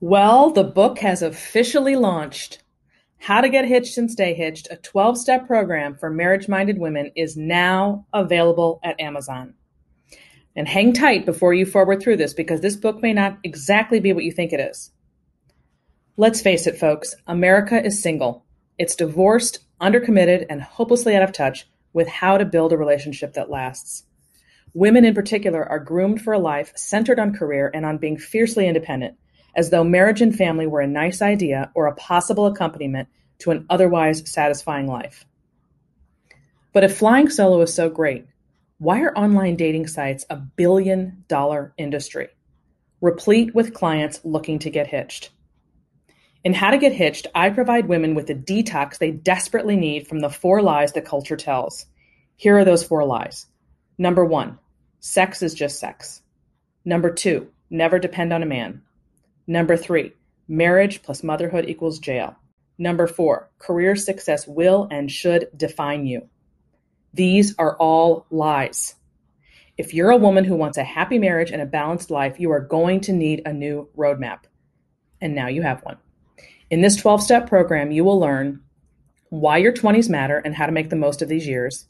Well, the book has officially launched. How to Get Hitched and Stay Hitched, a 12 step program for marriage minded women, is now available at Amazon. And hang tight before you forward through this because this book may not exactly be what you think it is. Let's face it, folks, America is single. It's divorced, undercommitted, and hopelessly out of touch with how to build a relationship that lasts. Women in particular are groomed for a life centered on career and on being fiercely independent as though marriage and family were a nice idea or a possible accompaniment to an otherwise satisfying life. But if flying solo is so great, why are online dating sites a billion dollar industry, replete with clients looking to get hitched? In How to Get Hitched, I provide women with the detox they desperately need from the four lies the culture tells. Here are those four lies. Number one, sex is just sex. Number two, never depend on a man. Number three, marriage plus motherhood equals jail. Number four, career success will and should define you. These are all lies. If you're a woman who wants a happy marriage and a balanced life, you are going to need a new roadmap. And now you have one. In this 12 step program, you will learn why your 20s matter and how to make the most of these years,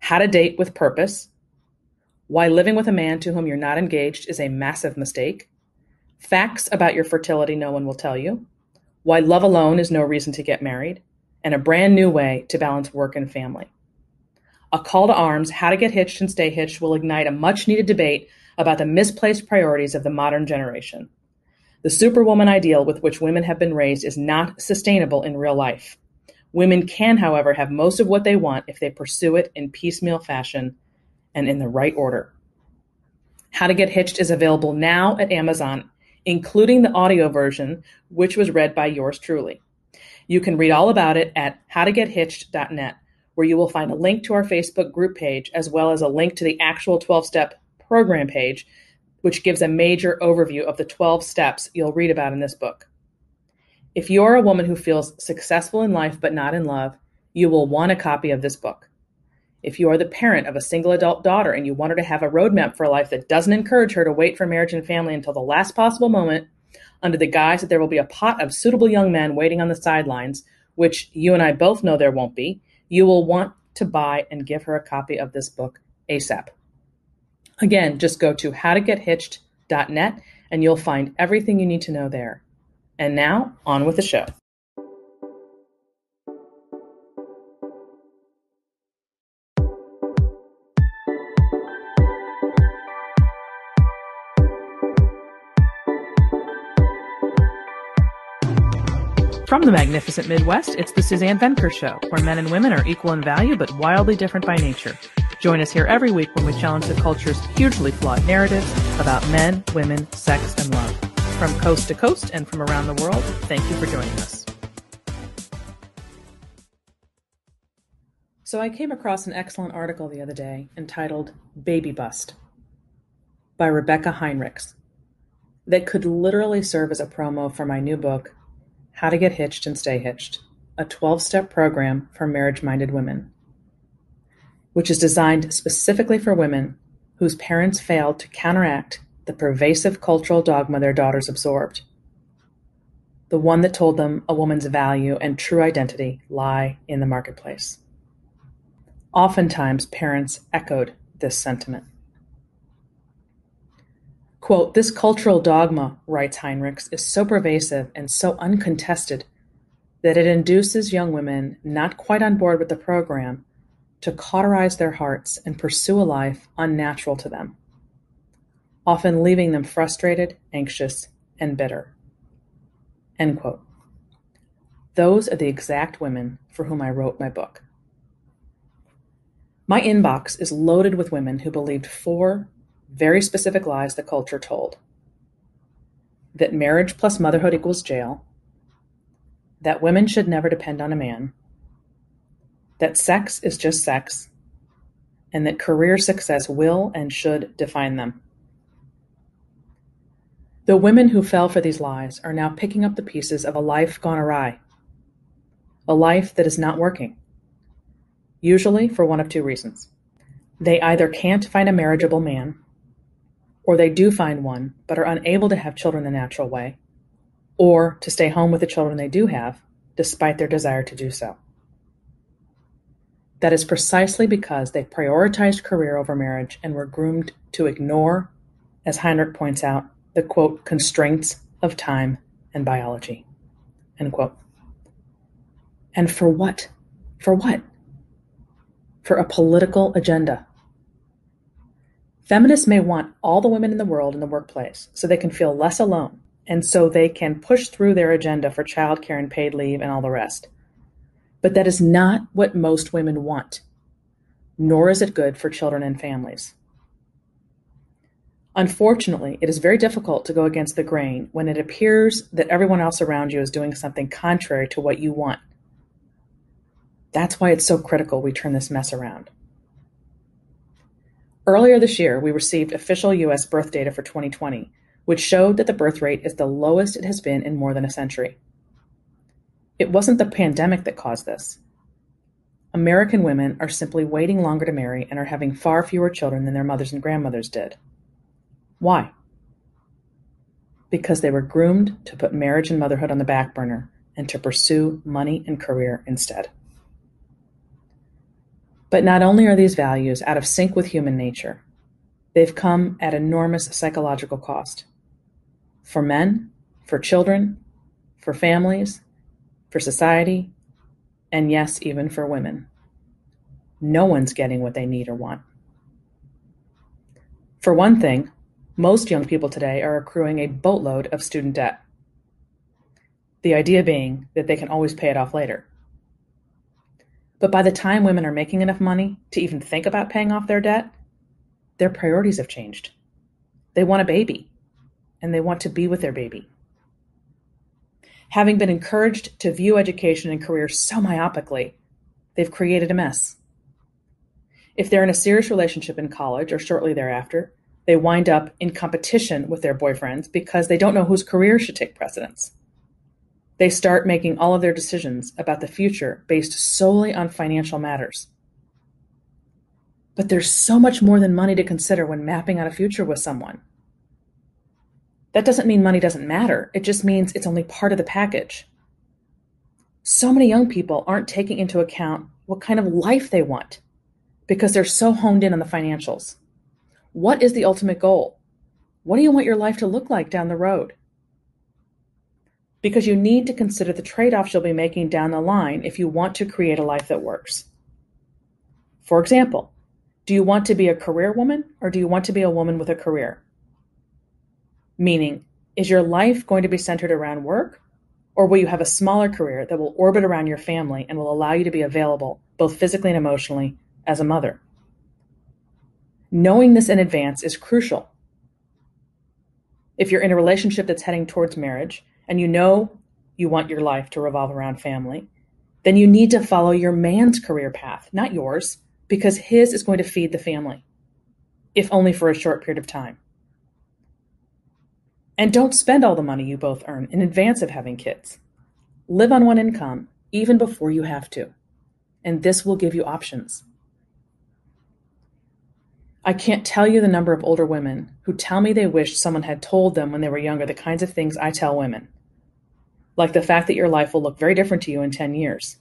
how to date with purpose, why living with a man to whom you're not engaged is a massive mistake, facts about your fertility no one will tell you, why love alone is no reason to get married, and a brand new way to balance work and family. A call to arms, how to get hitched and stay hitched, will ignite a much needed debate about the misplaced priorities of the modern generation. The superwoman ideal with which women have been raised is not sustainable in real life. Women can, however, have most of what they want if they pursue it in piecemeal fashion and in the right order. How to Get Hitched is available now at Amazon including the audio version, which was read by yours truly. You can read all about it at howtogethitched.net, where you will find a link to our Facebook group page, as well as a link to the actual 12 step program page, which gives a major overview of the 12 steps you'll read about in this book. If you're a woman who feels successful in life but not in love, you will want a copy of this book. If you are the parent of a single adult daughter and you want her to have a roadmap for a life that doesn't encourage her to wait for marriage and family until the last possible moment, under the guise that there will be a pot of suitable young men waiting on the sidelines, which you and I both know there won't be, you will want to buy and give her a copy of this book ASAP. Again, just go to howtogethitched.net and you'll find everything you need to know there. And now, on with the show. From the magnificent Midwest, it's the Suzanne Venker Show, where men and women are equal in value but wildly different by nature. Join us here every week when we challenge the culture's hugely flawed narratives about men, women, sex, and love. From coast to coast and from around the world, thank you for joining us. So I came across an excellent article the other day entitled Baby Bust by Rebecca Heinrichs that could literally serve as a promo for my new book, how to Get Hitched and Stay Hitched, a 12 step program for marriage minded women, which is designed specifically for women whose parents failed to counteract the pervasive cultural dogma their daughters absorbed. The one that told them a woman's value and true identity lie in the marketplace. Oftentimes, parents echoed this sentiment. Quote, This cultural dogma, writes Heinrichs, is so pervasive and so uncontested that it induces young women not quite on board with the program to cauterize their hearts and pursue a life unnatural to them, often leaving them frustrated, anxious, and bitter. End quote. Those are the exact women for whom I wrote my book. My inbox is loaded with women who believed four very specific lies the culture told. That marriage plus motherhood equals jail, that women should never depend on a man, that sex is just sex, and that career success will and should define them. The women who fell for these lies are now picking up the pieces of a life gone awry, a life that is not working, usually for one of two reasons. They either can't find a marriageable man or they do find one but are unable to have children the natural way, or to stay home with the children they do have, despite their desire to do so. That is precisely because they prioritized career over marriage and were groomed to ignore, as Heinrich points out, the quote, constraints of time and biology. End quote. And for what? For what? For a political agenda. Feminists may want all the women in the world in the workplace so they can feel less alone and so they can push through their agenda for childcare and paid leave and all the rest. But that is not what most women want, nor is it good for children and families. Unfortunately, it is very difficult to go against the grain when it appears that everyone else around you is doing something contrary to what you want. That's why it's so critical we turn this mess around. Earlier this year, we received official U.S. birth data for 2020, which showed that the birth rate is the lowest it has been in more than a century. It wasn't the pandemic that caused this. American women are simply waiting longer to marry and are having far fewer children than their mothers and grandmothers did. Why? Because they were groomed to put marriage and motherhood on the back burner and to pursue money and career instead. But not only are these values out of sync with human nature, they've come at enormous psychological cost. For men, for children, for families, for society, and yes, even for women. No one's getting what they need or want. For one thing, most young people today are accruing a boatload of student debt. The idea being that they can always pay it off later. But by the time women are making enough money to even think about paying off their debt, their priorities have changed. They want a baby, and they want to be with their baby. Having been encouraged to view education and career so myopically, they've created a mess. If they're in a serious relationship in college or shortly thereafter, they wind up in competition with their boyfriends because they don't know whose career should take precedence. They start making all of their decisions about the future based solely on financial matters. But there's so much more than money to consider when mapping out a future with someone. That doesn't mean money doesn't matter, it just means it's only part of the package. So many young people aren't taking into account what kind of life they want because they're so honed in on the financials. What is the ultimate goal? What do you want your life to look like down the road? Because you need to consider the trade offs you'll be making down the line if you want to create a life that works. For example, do you want to be a career woman or do you want to be a woman with a career? Meaning, is your life going to be centered around work or will you have a smaller career that will orbit around your family and will allow you to be available, both physically and emotionally, as a mother? Knowing this in advance is crucial. If you're in a relationship that's heading towards marriage and you know you want your life to revolve around family, then you need to follow your man's career path, not yours, because his is going to feed the family, if only for a short period of time. And don't spend all the money you both earn in advance of having kids. Live on one income even before you have to. And this will give you options. I can't tell you the number of older women who tell me they wish someone had told them when they were younger the kinds of things I tell women. Like the fact that your life will look very different to you in 10 years.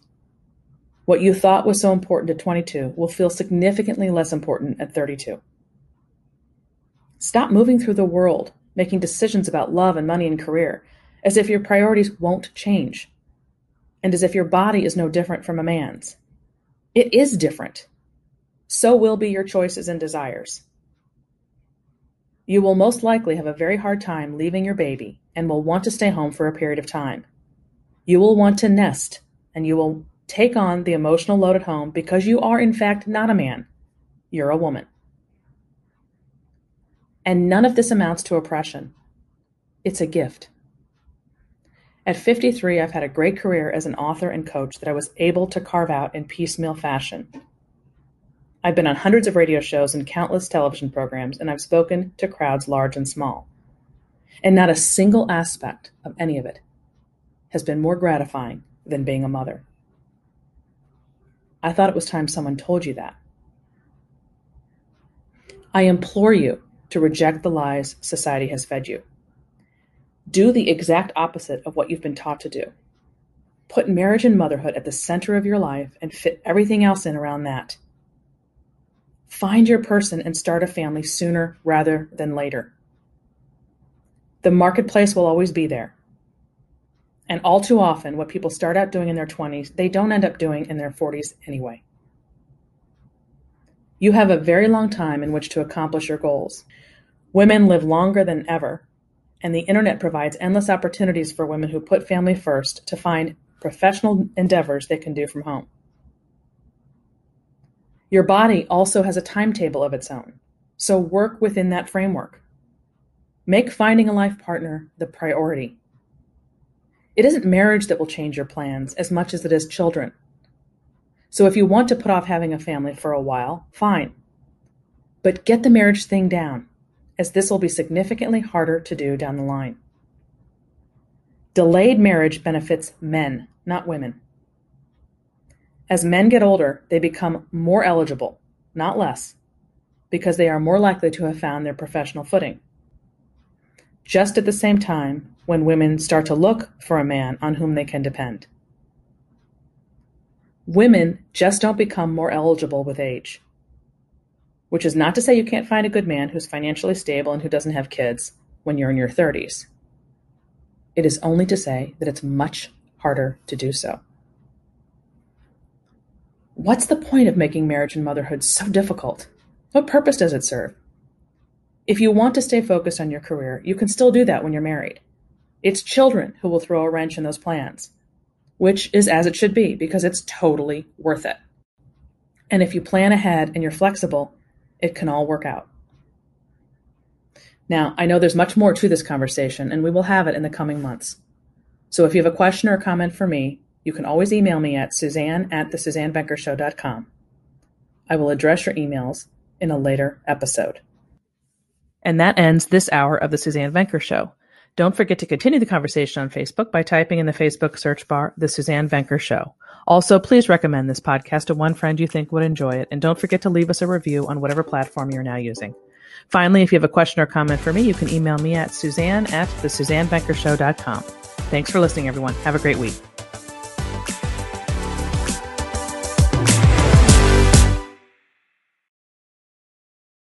What you thought was so important at 22 will feel significantly less important at 32. Stop moving through the world, making decisions about love and money and career, as if your priorities won't change, and as if your body is no different from a man's. It is different so will be your choices and desires. You will most likely have a very hard time leaving your baby and will want to stay home for a period of time. You will want to nest and you will take on the emotional load at home because you are, in fact, not a man. You're a woman. And none of this amounts to oppression. It's a gift. At 53, I've had a great career as an author and coach that I was able to carve out in piecemeal fashion I've been on hundreds of radio shows and countless television programs, and I've spoken to crowds large and small. And not a single aspect of any of it has been more gratifying than being a mother. I thought it was time someone told you that. I implore you to reject the lies society has fed you. Do the exact opposite of what you've been taught to do. Put marriage and motherhood at the center of your life and fit everything else in around that. Find your person and start a family sooner rather than later. The marketplace will always be there. And all too often, what people start out doing in their 20s, they don't end up doing in their 40s anyway. You have a very long time in which to accomplish your goals. Women live longer than ever, and the internet provides endless opportunities for women who put family first to find professional endeavors they can do from home. Your body also has a timetable of its own, so work within that framework. Make finding a life partner the priority. It isn't marriage that will change your plans as much as it is children. So if you want to put off having a family for a while, fine. But get the marriage thing down, as this will be significantly harder to do down the line. Delayed marriage benefits men, not women. As men get older, they become more eligible, not less, because they are more likely to have found their professional footing. Just at the same time when women start to look for a man on whom they can depend. Women just don't become more eligible with age. Which is not to say you can't find a good man who's financially stable and who doesn't have kids when you're in your 30s. It is only to say that it's much harder to do so. What's the point of making marriage and motherhood so difficult? What purpose does it serve? If you want to stay focused on your career, you can still do that when you're married. It's children who will throw a wrench in those plans, which is as it should be because it's totally worth it. And if you plan ahead and you're flexible, it can all work out. Now, I know there's much more to this conversation, and we will have it in the coming months. So if you have a question or a comment for me, you can always email me at suzanne at thesuzannevenkershow.com. I will address your emails in a later episode. And that ends this hour of the Suzanne Venker Show. Don't forget to continue the conversation on Facebook by typing in the Facebook search bar, The Suzanne Venker Show. Also, please recommend this podcast to one friend you think would enjoy it, and don't forget to leave us a review on whatever platform you're now using. Finally, if you have a question or comment for me, you can email me at suzanne at thesuzannevenkershow.com. Thanks for listening, everyone. Have a great week.